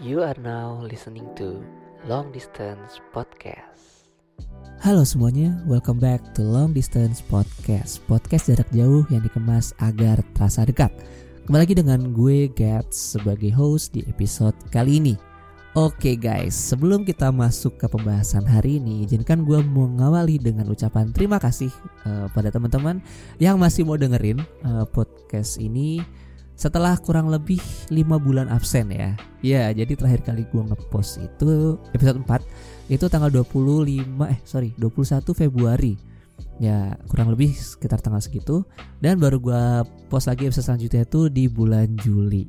You are now listening to Long Distance Podcast. Halo semuanya, welcome back to Long Distance Podcast. Podcast jarak jauh yang dikemas agar terasa dekat. Kembali lagi dengan gue Gats sebagai host di episode kali ini. Oke guys, sebelum kita masuk ke pembahasan hari ini Izinkan gue mengawali dengan ucapan terima kasih uh, pada teman-teman Yang masih mau dengerin uh, podcast ini setelah kurang lebih lima bulan absen ya. Ya, jadi terakhir kali gue ngepost itu episode 4 itu tanggal 25 eh sorry 21 Februari. Ya, kurang lebih sekitar tanggal segitu dan baru gue post lagi episode selanjutnya itu di bulan Juli.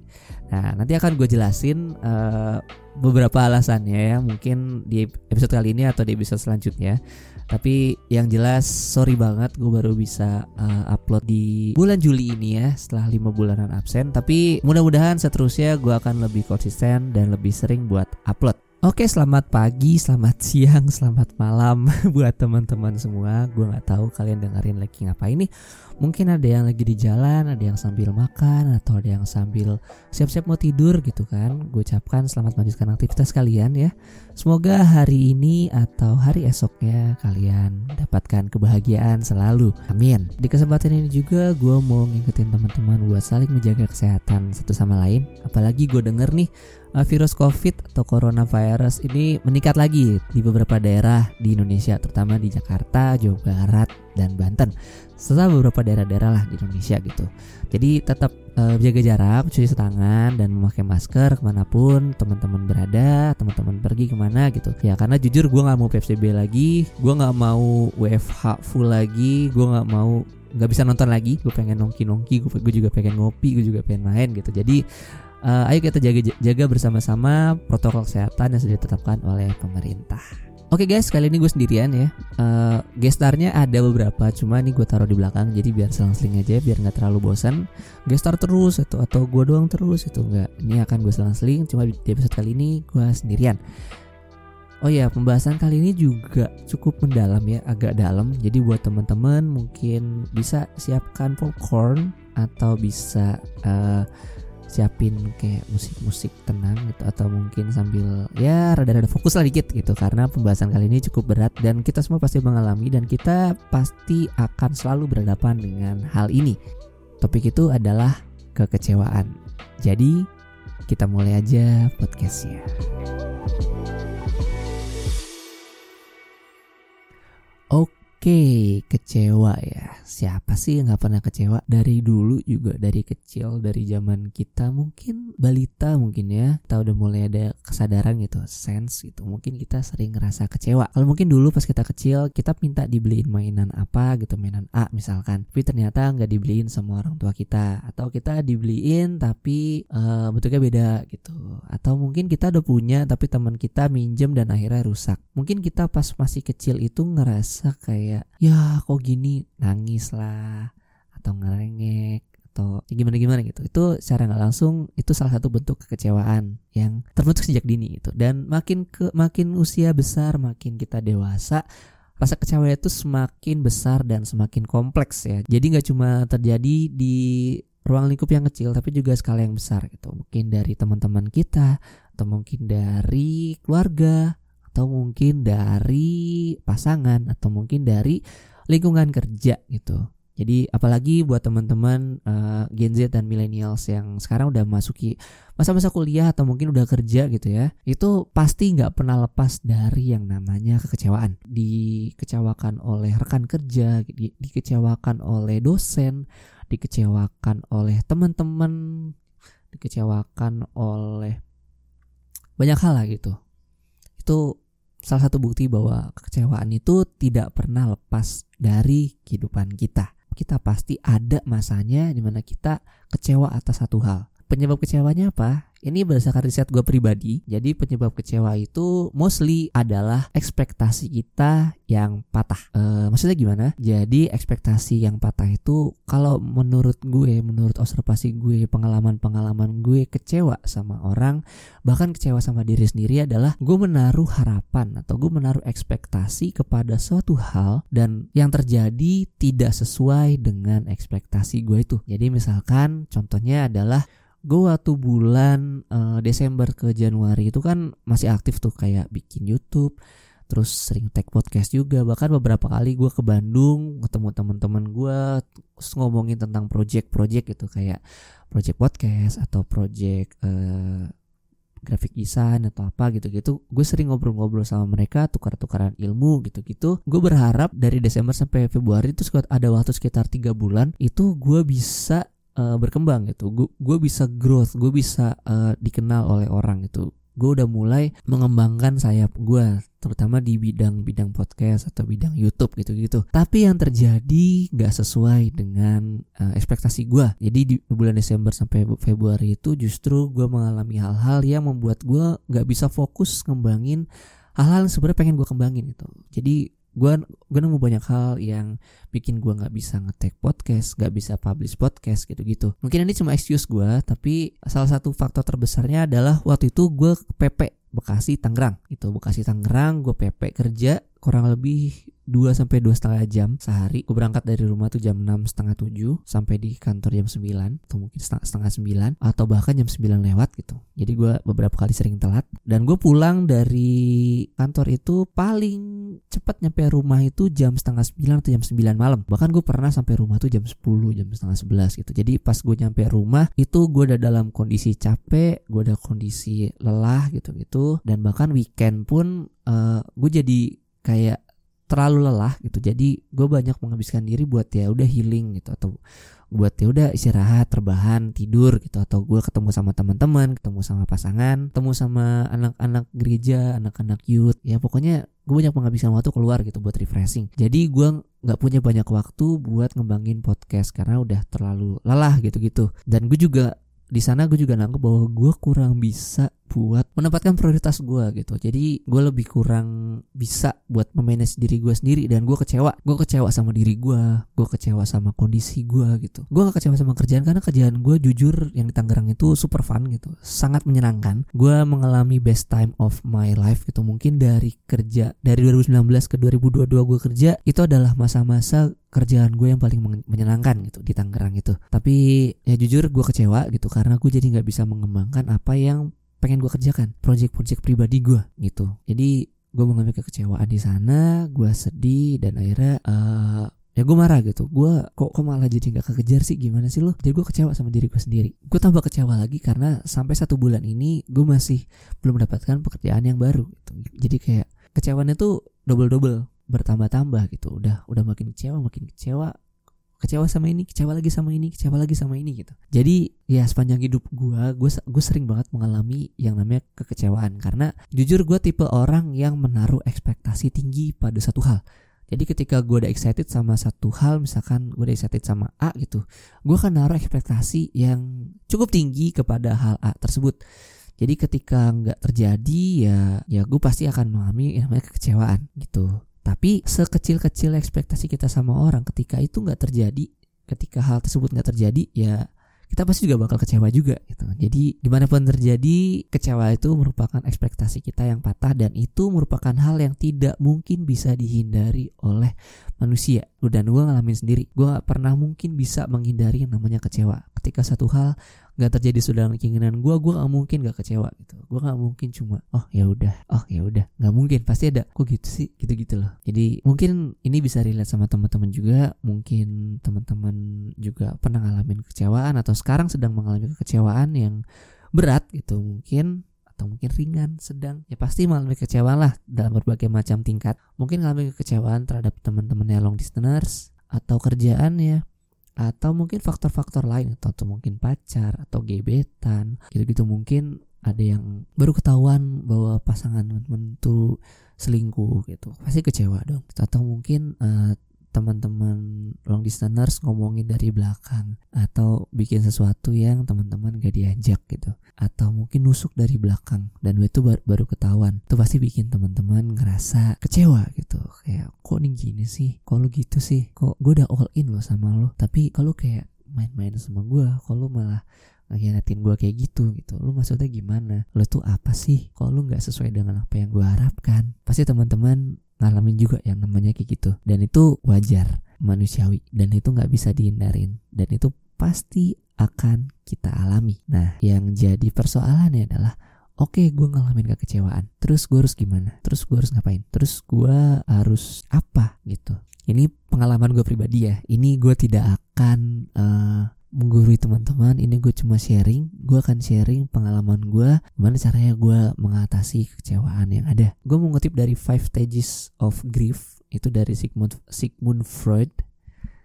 Nah, nanti akan gue jelasin uh, beberapa alasannya ya, mungkin di episode kali ini atau di episode selanjutnya. Tapi yang jelas sorry banget gue baru bisa uh, upload di bulan Juli ini ya setelah lima bulanan absen. Tapi mudah-mudahan seterusnya gue akan lebih konsisten dan lebih sering buat upload. Oke, selamat pagi, selamat siang, selamat malam buat teman-teman semua. Gue nggak tahu kalian dengerin lagi ngapain nih. Mungkin ada yang lagi di jalan, ada yang sambil makan, atau ada yang sambil siap-siap mau tidur gitu kan. Gue ucapkan selamat melanjutkan aktivitas kalian ya. Semoga hari ini atau hari esoknya kalian dapatkan kebahagiaan selalu. Amin. Di kesempatan ini juga gue mau ngingetin teman-teman buat saling menjaga kesehatan satu sama lain. Apalagi gue denger nih virus COVID atau coronavirus ini meningkat lagi di beberapa daerah di Indonesia, terutama di Jakarta, Jawa Barat, dan Banten. Serta beberapa daerah-daerah lah di Indonesia gitu. Jadi tetap uh, jaga jarak, cuci tangan, dan memakai masker ke mana pun teman-teman berada, teman-teman pergi ke mana gitu. Ya karena jujur gue nggak mau PSBB lagi, gue nggak mau WFH full lagi, gue nggak mau nggak bisa nonton lagi gue pengen nongki nongki gue juga pengen ngopi gue juga pengen main gitu jadi uh, ayo kita jaga jaga bersama-sama protokol kesehatan yang sudah ditetapkan oleh pemerintah. Oke okay guys, kali ini gue sendirian ya. Uh, gestarnya ada beberapa, cuma ini gue taruh di belakang, jadi biar selang-seling aja, biar nggak terlalu bosan. Gestar terus itu atau gue doang terus itu enggak. Ini akan gue selang-seling, cuma di episode kali ini gue sendirian. Oh ya, pembahasan kali ini juga cukup mendalam ya, agak dalam. Jadi buat teman-teman mungkin bisa siapkan popcorn atau bisa uh, siapin kayak musik-musik tenang gitu atau mungkin sambil ya rada-rada fokus lah dikit gitu karena pembahasan kali ini cukup berat dan kita semua pasti mengalami dan kita pasti akan selalu berhadapan dengan hal ini. Topik itu adalah kekecewaan. Jadi kita mulai aja podcastnya. Oke. Oke, kecewa ya. Siapa sih yang gak pernah kecewa? Dari dulu juga, dari kecil, dari zaman kita mungkin balita mungkin ya. Kita udah mulai ada kesadaran gitu, sense gitu. Mungkin kita sering ngerasa kecewa. Kalau mungkin dulu pas kita kecil, kita minta dibeliin mainan apa gitu, mainan A misalkan. Tapi ternyata nggak dibeliin sama orang tua kita. Atau kita dibeliin tapi uh, bentuknya beda gitu. Atau mungkin kita udah punya tapi teman kita minjem dan akhirnya rusak. Mungkin kita pas masih kecil itu ngerasa kayak kayak ya kok gini? Nangis lah atau ngerengek atau ya gimana gimana gitu. Itu secara nggak langsung itu salah satu bentuk kekecewaan yang terbentuk sejak dini itu dan makin ke makin usia besar makin kita dewasa rasa kecewa itu semakin besar dan semakin kompleks ya. Jadi nggak cuma terjadi di ruang lingkup yang kecil tapi juga skala yang besar gitu. Mungkin dari teman-teman kita atau mungkin dari keluarga atau mungkin dari pasangan atau mungkin dari lingkungan kerja gitu. Jadi apalagi buat teman-teman uh, Gen Z dan millennials yang sekarang udah masuki masa-masa kuliah atau mungkin udah kerja gitu ya, itu pasti nggak pernah lepas dari yang namanya kekecewaan. Dikecewakan oleh rekan kerja, di, dikecewakan oleh dosen, dikecewakan oleh teman-teman, dikecewakan oleh banyak hal lah gitu. Itu salah satu bukti bahwa kekecewaan itu tidak pernah lepas dari kehidupan kita. Kita pasti ada masanya di mana kita kecewa atas satu hal. Penyebab kecewanya apa? Ini berdasarkan riset gue pribadi. Jadi penyebab kecewa itu mostly adalah ekspektasi kita yang patah. E, maksudnya gimana? Jadi ekspektasi yang patah itu kalau menurut gue, menurut observasi gue, pengalaman-pengalaman gue kecewa sama orang, bahkan kecewa sama diri sendiri adalah gue menaruh harapan atau gue menaruh ekspektasi kepada suatu hal dan yang terjadi tidak sesuai dengan ekspektasi gue itu. Jadi misalkan contohnya adalah gue waktu bulan uh, Desember ke Januari itu kan masih aktif tuh kayak bikin YouTube terus sering tag podcast juga. Bahkan beberapa kali gue ke Bandung ketemu teman-teman gue ngomongin tentang project-project gitu kayak project podcast atau project uh, graphic design atau apa gitu-gitu. Gue sering ngobrol-ngobrol sama mereka tukar-tukaran ilmu gitu-gitu. Gue berharap dari Desember sampai Februari itu ada waktu sekitar tiga bulan itu gue bisa uh, berkembang gitu. Gue bisa growth gue bisa uh, dikenal oleh orang gitu. Gue udah mulai mengembangkan sayap gue terutama di bidang-bidang podcast atau bidang YouTube gitu-gitu. Tapi yang terjadi gak sesuai dengan uh, ekspektasi gue jadi di bulan Desember sampai Februari itu justru gue mengalami hal-hal yang membuat gue gak bisa fokus ngembangin hal-hal yang sebenarnya pengen gue kembangin gitu. Jadi gue gue nemu banyak hal yang bikin gue nggak bisa ngetek podcast nggak bisa publish podcast gitu gitu mungkin ini cuma excuse gue tapi salah satu faktor terbesarnya adalah waktu itu gue PP Bekasi Tangerang itu Bekasi Tangerang gue PP kerja kurang lebih 2 sampai dua setengah jam sehari. Gue berangkat dari rumah tuh jam 6 setengah 7 sampai di kantor jam 9 atau mungkin setengah, setengah 9 atau bahkan jam 9 lewat gitu. Jadi gue beberapa kali sering telat dan gue pulang dari kantor itu paling cepat nyampe rumah itu jam setengah 9 atau jam 9 malam. Bahkan gue pernah sampai rumah tuh jam 10, jam setengah 11 gitu. Jadi pas gue nyampe rumah itu gue udah dalam kondisi capek, gue udah kondisi lelah gitu-gitu dan bahkan weekend pun uh, gue jadi kayak terlalu lelah gitu. Jadi gue banyak menghabiskan diri buat ya udah healing gitu atau buat ya udah istirahat terbahan tidur gitu. Atau gue ketemu sama teman-teman ketemu sama pasangan ketemu sama anak-anak gereja anak-anak youth. Ya pokoknya gue banyak menghabiskan waktu keluar gitu buat refreshing. Jadi gue nggak punya banyak waktu buat ngembangin podcast karena udah terlalu lelah gitu-gitu. Dan gue juga di sana gue juga nangkep bahwa gue kurang bisa buat menempatkan prioritas gue gitu. Jadi gue lebih kurang bisa buat memanage diri gue sendiri dan gue kecewa. Gue kecewa sama diri gue gue kecewa sama kondisi gue gitu. Gue gak kecewa sama kerjaan karena kerjaan gue jujur yang di Tangerang itu super fun gitu. Sangat menyenangkan. Gue mengalami best time of my life gitu. Mungkin dari kerja dari 2019 ke 2022 gue kerja itu adalah masa-masa kerjaan gue yang paling menyenangkan gitu di Tangerang itu. Tapi ya jujur gue kecewa gitu karena gue jadi nggak bisa mengembangkan apa yang pengen gue kerjakan project-project pribadi gue gitu. Jadi gue mengalami kekecewaan di sana gue sedih dan akhirnya uh, ya gue marah gitu. Gue kok kok malah jadi nggak kekejar sih? Gimana sih lo jadi gue kecewa sama diri gue sendiri. Gue tambah kecewa lagi karena sampai satu bulan ini gue masih belum mendapatkan pekerjaan yang baru gitu. Jadi kayak kecewanya tuh double double bertambah-tambah gitu. Udah udah makin kecewa makin kecewa kecewa sama ini kecewa lagi sama ini kecewa lagi sama ini gitu. Jadi ya sepanjang hidup gue gue gue sering banget mengalami yang namanya kekecewaan. Karena jujur gue tipe orang yang menaruh ekspektasi tinggi pada satu hal. Jadi ketika gue udah excited sama satu hal misalkan gue udah excited sama A gitu gue akan naruh ekspektasi yang cukup tinggi kepada hal A tersebut. Jadi ketika nggak terjadi ya ya gue pasti akan mengalami yang namanya kekecewaan gitu tapi sekecil-kecil ekspektasi kita sama orang ketika itu nggak terjadi, ketika hal tersebut nggak terjadi, ya kita pasti juga bakal kecewa juga gitu. Jadi di mana pun terjadi kecewa itu merupakan ekspektasi kita yang patah dan itu merupakan hal yang tidak mungkin bisa dihindari oleh manusia. Dan gue ngalamin sendiri, gue gak pernah mungkin bisa menghindari yang namanya kecewa. Ketika satu hal nggak terjadi sudah keinginan gue gue gak mungkin gak kecewa gitu. Gue gak mungkin cuma oh ya udah oh ya udah. Nggak mungkin pasti ada kok gitu sih? Gitu gitu loh. Jadi mungkin ini bisa relate sama teman-teman juga mungkin teman-teman juga pernah ngalamin kecewaan atau sekarang sedang mengalami kekecewaan yang berat gitu mungkin atau mungkin ringan, sedang, ya pasti mengalami kecewaan lah dalam berbagai macam tingkat. Mungkin mengalami kekecewaan terhadap teman-temannya long distance atau kerjaan ya atau mungkin faktor-faktor lain atau, mungkin pacar atau gebetan gitu-gitu. Mungkin ada yang baru ketahuan bahwa pasangan teman-teman tuh selingkuh gitu. Pasti kecewa dong. Atau mungkin uh, teman-teman long distancers ngomongin dari belakang atau bikin sesuatu yang teman-teman gak diajak gitu. Atau mungkin nusuk dari belakang. Dan itu baru, baru ketahuan. Itu pasti bikin teman-teman ngerasa kecewa gitu. Kayak kok nih gini sih? Kok lu gitu sih? Kok gue udah all in loh sama lo tapi kalau kayak main-main sama gue kalau malah ngianatin gue kayak gitu gitu. Lu maksudnya gimana? Lu tuh apa sih? Kalau lu nggak sesuai dengan apa yang gue harapkan? Pasti teman-teman ngalamin juga yang namanya kayak gitu dan itu wajar manusiawi dan itu nggak bisa dihindarin dan itu pasti akan kita alami. Nah, yang jadi persoalannya adalah Oke, gue ngalamin kekecewaan. Terus gue harus gimana? Terus gue harus ngapain? Terus gue harus apa gitu? Ini pengalaman gue pribadi ya. Ini gue tidak akan uh, menggurui teman-teman. Ini gue cuma sharing. Gue akan sharing pengalaman gue. Gimana caranya gue mengatasi kekecewaan yang ada. Gue mengutip dari Five Stages of Grief. Itu dari Sigmund Sigmund Freud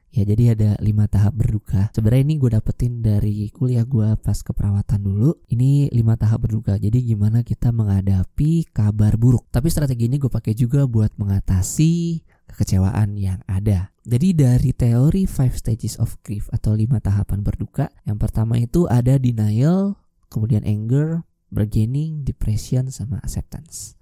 Ya jadi ada lima tahap berduka. Sebenarnya ini gue dapetin dari kuliah gue pas keperawatan dulu. Ini lima tahap berduka. Jadi gimana kita menghadapi kabar buruk. Tapi strategi ini gue pakai juga buat mengatasi kekecewaan yang ada. Jadi dari teori five stages of grief atau lima tahapan berduka. Yang pertama itu ada denial, kemudian anger, bargaining, depression, sama acceptance.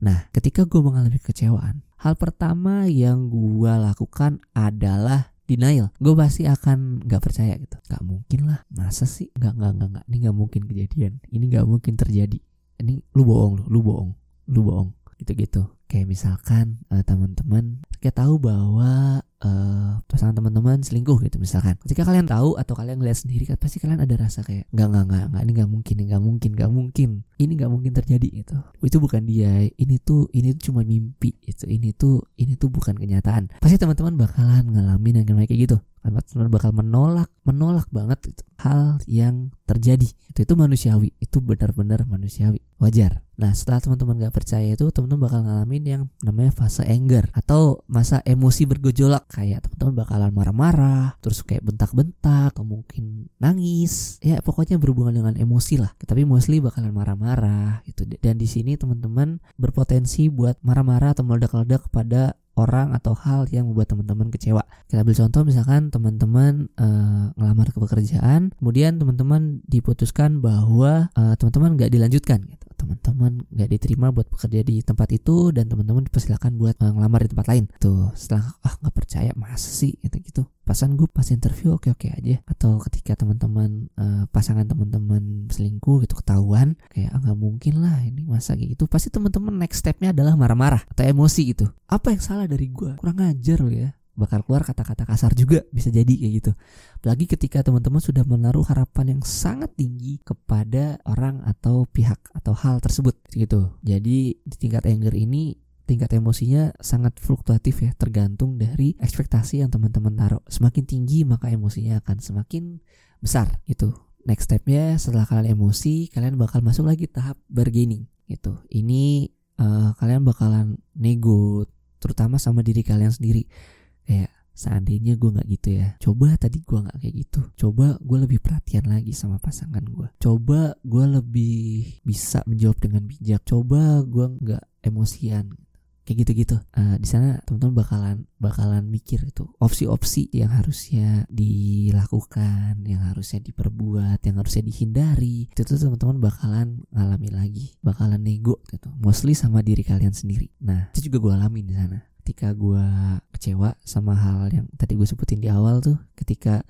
Nah, ketika gue mengalami kekecewaan, hal pertama yang gue lakukan adalah denial. Gue pasti akan nggak percaya gitu. Nggak mungkin lah. Masa sih? Nggak nggak nggak nggak. Ini nggak mungkin kejadian. Ini nggak mungkin terjadi. Ini lu bohong lu lu bohong. Lu bohong gitu gitu kayak misalkan uh, teman-teman kayak tahu bahwa uh, pasangan teman-teman selingkuh gitu misalkan. Ketika kalian tahu atau kalian ngeliat sendiri kan pasti kalian ada rasa kayak nggak nggak nggak nggak ini nggak mungkin ini nggak mungkin nggak mungkin. Ini nggak mungkin terjadi gitu. Itu bukan dia. Ini tuh ini tuh cuma mimpi itu ini tuh ini tuh bukan kenyataan. Pasti teman-teman bakalan ngalamin yang kayak gitu teman-teman bakal menolak menolak banget hal yang terjadi. Itu itu manusiawi. Itu benar-benar manusiawi. Wajar. Nah setelah teman-teman gak percaya itu teman-teman bakal ngalamin yang namanya fase anger atau masa emosi bergejolak. Kayak teman-teman bakalan marah-marah terus kayak bentak-bentak atau mungkin nangis. Ya pokoknya berhubungan dengan emosi lah. Tapi mostly bakalan marah-marah itu dan di sini teman-teman berpotensi buat marah-marah atau meledak-ledak pada orang atau hal yang membuat teman-teman kecewa. Kita ambil contoh misalkan teman-teman uh, ngelamar ke pekerjaan, kemudian teman-teman diputuskan bahwa uh, teman-teman nggak dilanjutkan gitu teman-teman nggak diterima buat bekerja di tempat itu dan teman-teman dipersilakan buat uh, ngelamar di tempat lain. Tuh setelah ah nggak percaya masa sih? Gitu gitu. Pasan gue pas interview oke oke aja. Atau ketika teman-teman uh, pasangan teman-teman selingkuh gitu ketahuan kayak ah, nggak ah, mungkin lah ini masa gitu. Pasti teman-teman next stepnya adalah marah-marah atau emosi gitu. Apa yang salah dari gue kurang ajar loh ya bakal keluar kata-kata kasar juga bisa jadi kayak gitu. Apalagi ketika teman-teman sudah menaruh harapan yang sangat tinggi kepada orang atau pihak atau hal tersebut gitu. Jadi di tingkat anger ini tingkat emosinya sangat fluktuatif ya tergantung dari ekspektasi yang teman-teman taruh. Semakin tinggi maka emosinya akan semakin besar gitu. Next stepnya setelah kalian emosi kalian bakal masuk lagi tahap bargaining gitu. Ini uh, kalian bakalan nego terutama sama diri kalian sendiri kayak seandainya gue nggak gitu ya coba tadi gue nggak kayak gitu. Coba gue lebih perhatian lagi sama pasangan gue coba gue lebih bisa menjawab dengan bijak. Coba gue nggak emosian. Kayak gitu-gitu. Uh, di sana teman-teman bakalan bakalan mikir itu. Opsi-opsi yang harusnya dilakukan yang harusnya diperbuat yang harusnya dihindari itu tuh teman-teman bakalan ngalami lagi. Bakalan nego gitu. Mostly sama diri kalian sendiri. Nah itu juga gue alami di sana ketika gue kecewa sama hal yang tadi gue sebutin di awal tuh ketika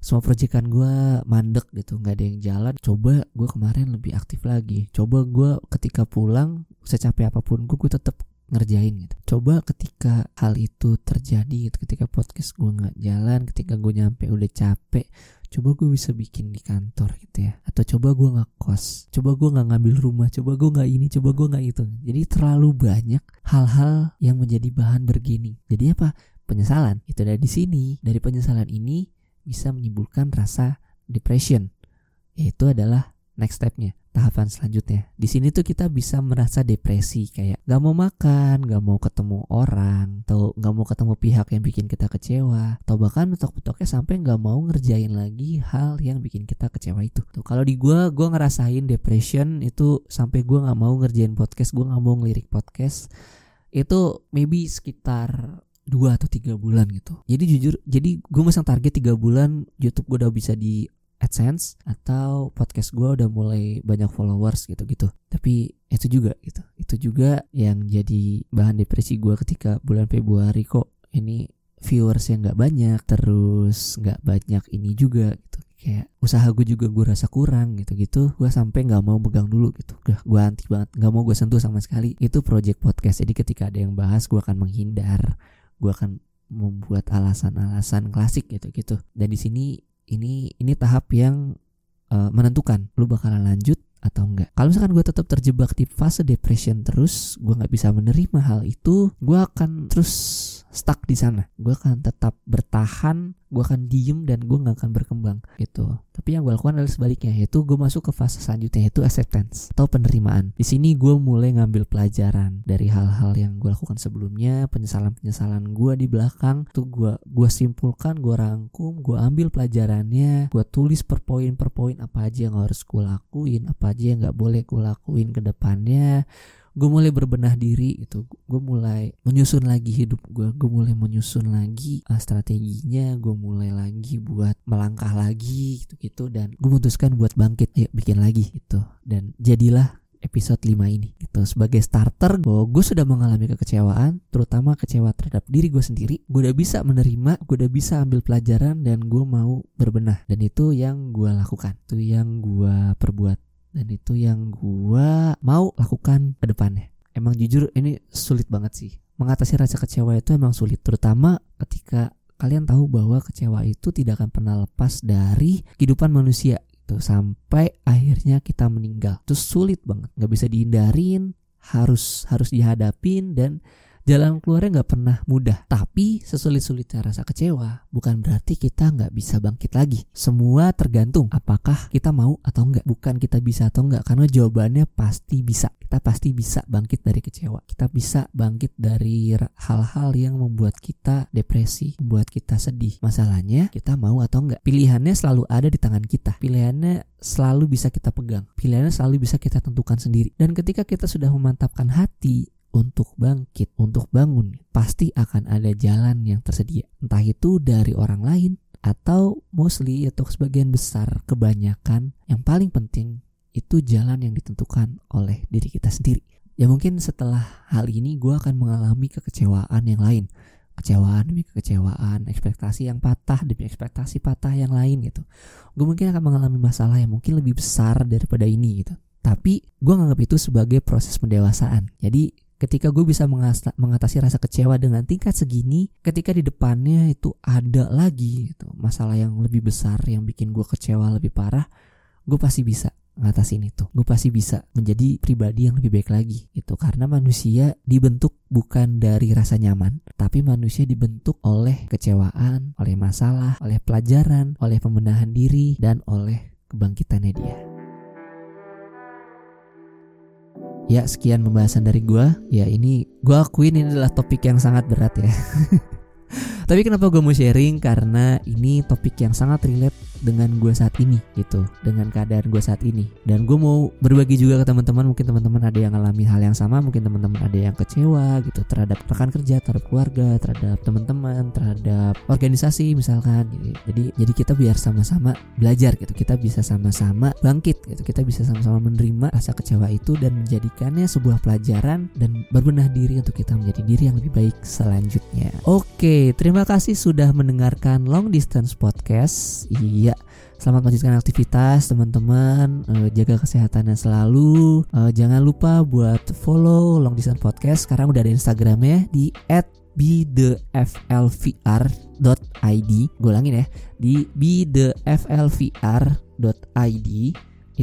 semua proyekan gue mandek gitu nggak ada yang jalan coba gue kemarin lebih aktif lagi. Coba gue ketika pulang secapek apa pun gue gue tetap ngerjain gitu. Coba ketika hal itu terjadi gitu ketika podcast gue nggak jalan ketika gue nyampe udah capek coba gue bisa bikin di kantor gitu ya. Atau coba gue nggak kos coba gue nggak ngambil rumah. Coba gue nggak ini. Coba gue nggak itu. Jadi terlalu banyak hal-hal yang menjadi bahan bergini. Jadi apa? Penyesalan. Itu dari sini. Dari penyesalan ini bisa menimbulkan rasa depression. Yaitu adalah next stepnya tahapan selanjutnya. Di sini tuh kita bisa merasa depresi kayak gak mau makan, gak mau ketemu orang, atau gak mau ketemu pihak yang bikin kita kecewa, atau bahkan betok-betoknya sampai gak mau ngerjain lagi hal yang bikin kita kecewa itu. Tuh kalau di gua, gua ngerasain depression itu sampai gua gak mau ngerjain podcast, gua gak mau ngelirik podcast. Itu maybe sekitar dua atau tiga bulan gitu. Jadi jujur, jadi gue masang target tiga bulan YouTube gue udah bisa di AdSense atau podcast gue udah mulai banyak followers gitu-gitu. Tapi itu juga gitu. Itu juga yang jadi bahan depresi gue ketika bulan Februari kok ini viewers yang nggak banyak, terus nggak banyak ini juga gitu. Kayak usaha gue juga gue rasa kurang gitu-gitu. Gue sampai nggak mau pegang dulu gitu. Gak gue anti banget, nggak mau gue sentuh sama sekali. Itu project podcast. Jadi ketika ada yang bahas, gue akan menghindar. Gue akan membuat alasan-alasan klasik gitu-gitu. Dan di sini ini ini tahap yang uh, menentukan lu bakalan lanjut atau enggak. Kalau misalkan gue tetap terjebak di fase depression terus, gue nggak bisa menerima hal itu, gue akan terus stuck di sana. Gue akan tetap bertahan, gue akan diem dan gue nggak akan berkembang gitu. Tapi yang gue lakukan adalah sebaliknya, yaitu gue masuk ke fase selanjutnya yaitu acceptance atau penerimaan. Di sini gue mulai ngambil pelajaran dari hal-hal yang gue lakukan sebelumnya, penyesalan-penyesalan gue di belakang, tuh gue gue simpulkan, gue rangkum, gue ambil pelajarannya, gue tulis per poin per poin apa aja yang harus gue lakuin, apa aja yang nggak boleh gue lakuin ke depannya gue mulai berbenah diri itu gue mulai menyusun lagi hidup gue gue mulai menyusun lagi uh, strateginya. Gue mulai lagi buat melangkah lagi gitu gitu. Dan gue memutuskan buat bangkit. Ayo bikin lagi gitu. Dan jadilah episode 5 ini gitu. Sebagai starter gue gue sudah mengalami kekecewaan terutama kecewa terhadap diri gue sendiri. Gue udah bisa menerima gue udah bisa ambil pelajaran dan gue mau berbenah. Dan itu yang gue lakukan. Itu yang gue perbuat dan itu yang gua mau lakukan ke depannya. Emang jujur ini sulit banget sih. Mengatasi rasa kecewa itu emang sulit terutama ketika kalian tahu bahwa kecewa itu tidak akan pernah lepas dari kehidupan manusia itu sampai akhirnya kita meninggal. Itu sulit banget nggak bisa dihindarin harus harus dihadapin dan jalan keluarnya nggak pernah mudah. Tapi sesulit-sulitnya rasa kecewa bukan berarti kita nggak bisa bangkit lagi. Semua tergantung apakah kita mau atau nggak. Bukan kita bisa atau nggak karena jawabannya pasti bisa. Kita pasti bisa bangkit dari kecewa. Kita bisa bangkit dari hal-hal yang membuat kita depresi, membuat kita sedih. Masalahnya kita mau atau nggak. Pilihannya selalu ada di tangan kita. Pilihannya selalu bisa kita pegang. Pilihannya selalu bisa kita tentukan sendiri. Dan ketika kita sudah memantapkan hati, untuk bangkit, untuk bangun, pasti akan ada jalan yang tersedia. Entah itu dari orang lain atau mostly atau sebagian besar kebanyakan yang paling penting itu jalan yang ditentukan oleh diri kita sendiri. Ya mungkin setelah hal ini gue akan mengalami kekecewaan yang lain. Kecewaan demi kekecewaan, ekspektasi yang patah demi ekspektasi patah yang lain gitu. Gue mungkin akan mengalami masalah yang mungkin lebih besar daripada ini gitu. Tapi gue nganggap itu sebagai proses pendewasaan. Jadi ketika gue bisa mengatasi rasa kecewa dengan tingkat segini ketika di depannya itu ada lagi gitu, masalah yang lebih besar yang bikin gue kecewa lebih parah gue pasti bisa ngatasin itu. Gue pasti bisa menjadi pribadi yang lebih baik lagi gitu. Karena manusia dibentuk bukan dari rasa nyaman tapi manusia dibentuk oleh kecewaan oleh masalah oleh pelajaran oleh pembenahan diri dan oleh kebangkitannya dia Ya sekian pembahasan dari gue Ya ini gue akuin ini adalah topik yang sangat berat ya Tapi kenapa gue mau sharing? Karena ini topik yang sangat relate dengan gue saat ini gitu. Dengan keadaan gue saat ini. Dan gue mau berbagi juga ke teman-teman. Mungkin teman-teman ada yang ngalamin hal yang sama. Mungkin teman-teman ada yang kecewa gitu. Terhadap rekan kerja terhadap keluarga terhadap teman-teman terhadap organisasi misalkan gitu. jadi jadi kita biar sama-sama belajar gitu. Kita bisa sama-sama bangkit gitu. Kita bisa sama-sama menerima rasa kecewa itu dan menjadikannya sebuah pelajaran dan berbenah diri untuk kita menjadi diri yang lebih baik selanjutnya. Oke terima kasih sudah mendengarkan long distance podcast iya Selamat melanjutkan aktivitas teman-teman. Uh, jaga kesehatannya selalu. Uh, jangan lupa buat follow Long Distance Podcast. Sekarang udah ada Instagramnya di @btheflvr.id. Gue ulangin ya di btheflvr.id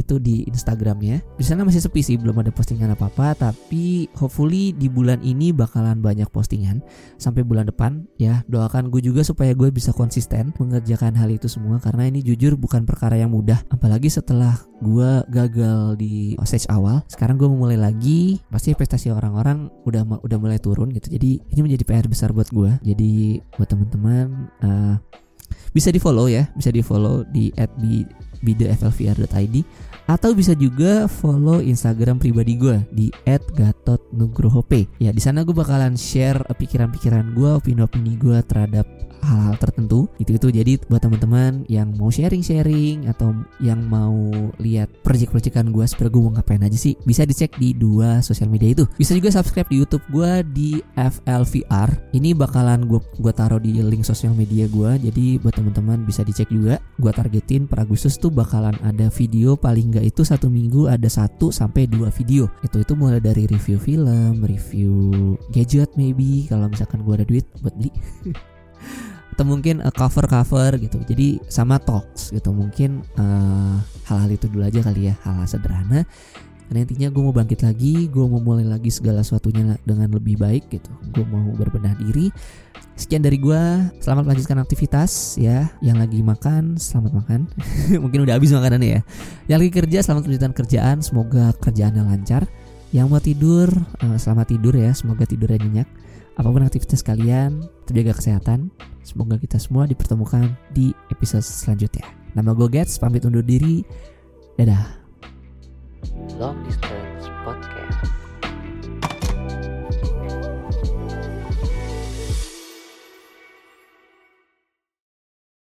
itu di Instagramnya. Di sana masih sepi sih, belum ada postingan apa-apa. Tapi hopefully di bulan ini bakalan banyak postingan sampai bulan depan. Ya doakan gue juga supaya gue bisa konsisten mengerjakan hal itu semua karena ini jujur bukan perkara yang mudah. Apalagi setelah gue gagal di stage awal, sekarang gue memulai lagi. Pasti prestasi orang-orang udah udah mulai turun gitu. Jadi ini menjadi PR besar buat gue. Jadi buat teman-teman. Uh, bisa di follow ya bisa di follow di bideflvr.id atau bisa juga follow Instagram pribadi gue di @gatotnugrohope. Ya di sana gue bakalan share pikiran-pikiran gue, opini-opini gue terhadap hal-hal tertentu. Itu itu jadi buat teman-teman yang mau sharing-sharing atau yang mau lihat project-projectan gue sebenarnya gue mau ngapain aja sih bisa dicek di dua sosial media itu. Bisa juga subscribe di YouTube gue di FLVR ini bakalan gue gue taruh di link sosial media gue jadi buat teman-teman bisa dicek juga. Gue targetin per Agustus tuh bakalan ada video paling nggak itu satu minggu ada satu sampai dua video itu itu mulai dari review film review gadget maybe kalau misalkan gue ada duit buat beli atau mungkin uh, cover-cover gitu. Jadi sama talks gitu. Mungkin uh, hal-hal itu dulu aja kali ya, hal-hal sederhana. Karena intinya gue mau bangkit lagi, gue mau mulai lagi segala sesuatunya dengan lebih baik gitu. Gue mau berbenah diri. Sekian dari gue, selamat melanjutkan aktivitas ya. Yang lagi makan, selamat makan. Mungkin udah habis makanannya ya. Yang lagi kerja, selamat melanjutkan kerjaan. Semoga kerjaannya lancar. Yang mau tidur, uh, selamat tidur ya. Semoga tidurnya nyenyak apa pun aktivitas kalian, terjaga kesehatan. Semoga kita semua dipertemukan di episode selanjutnya. Nama gue Gets, pamit undur diri. Dadah. Long Distance Podcast.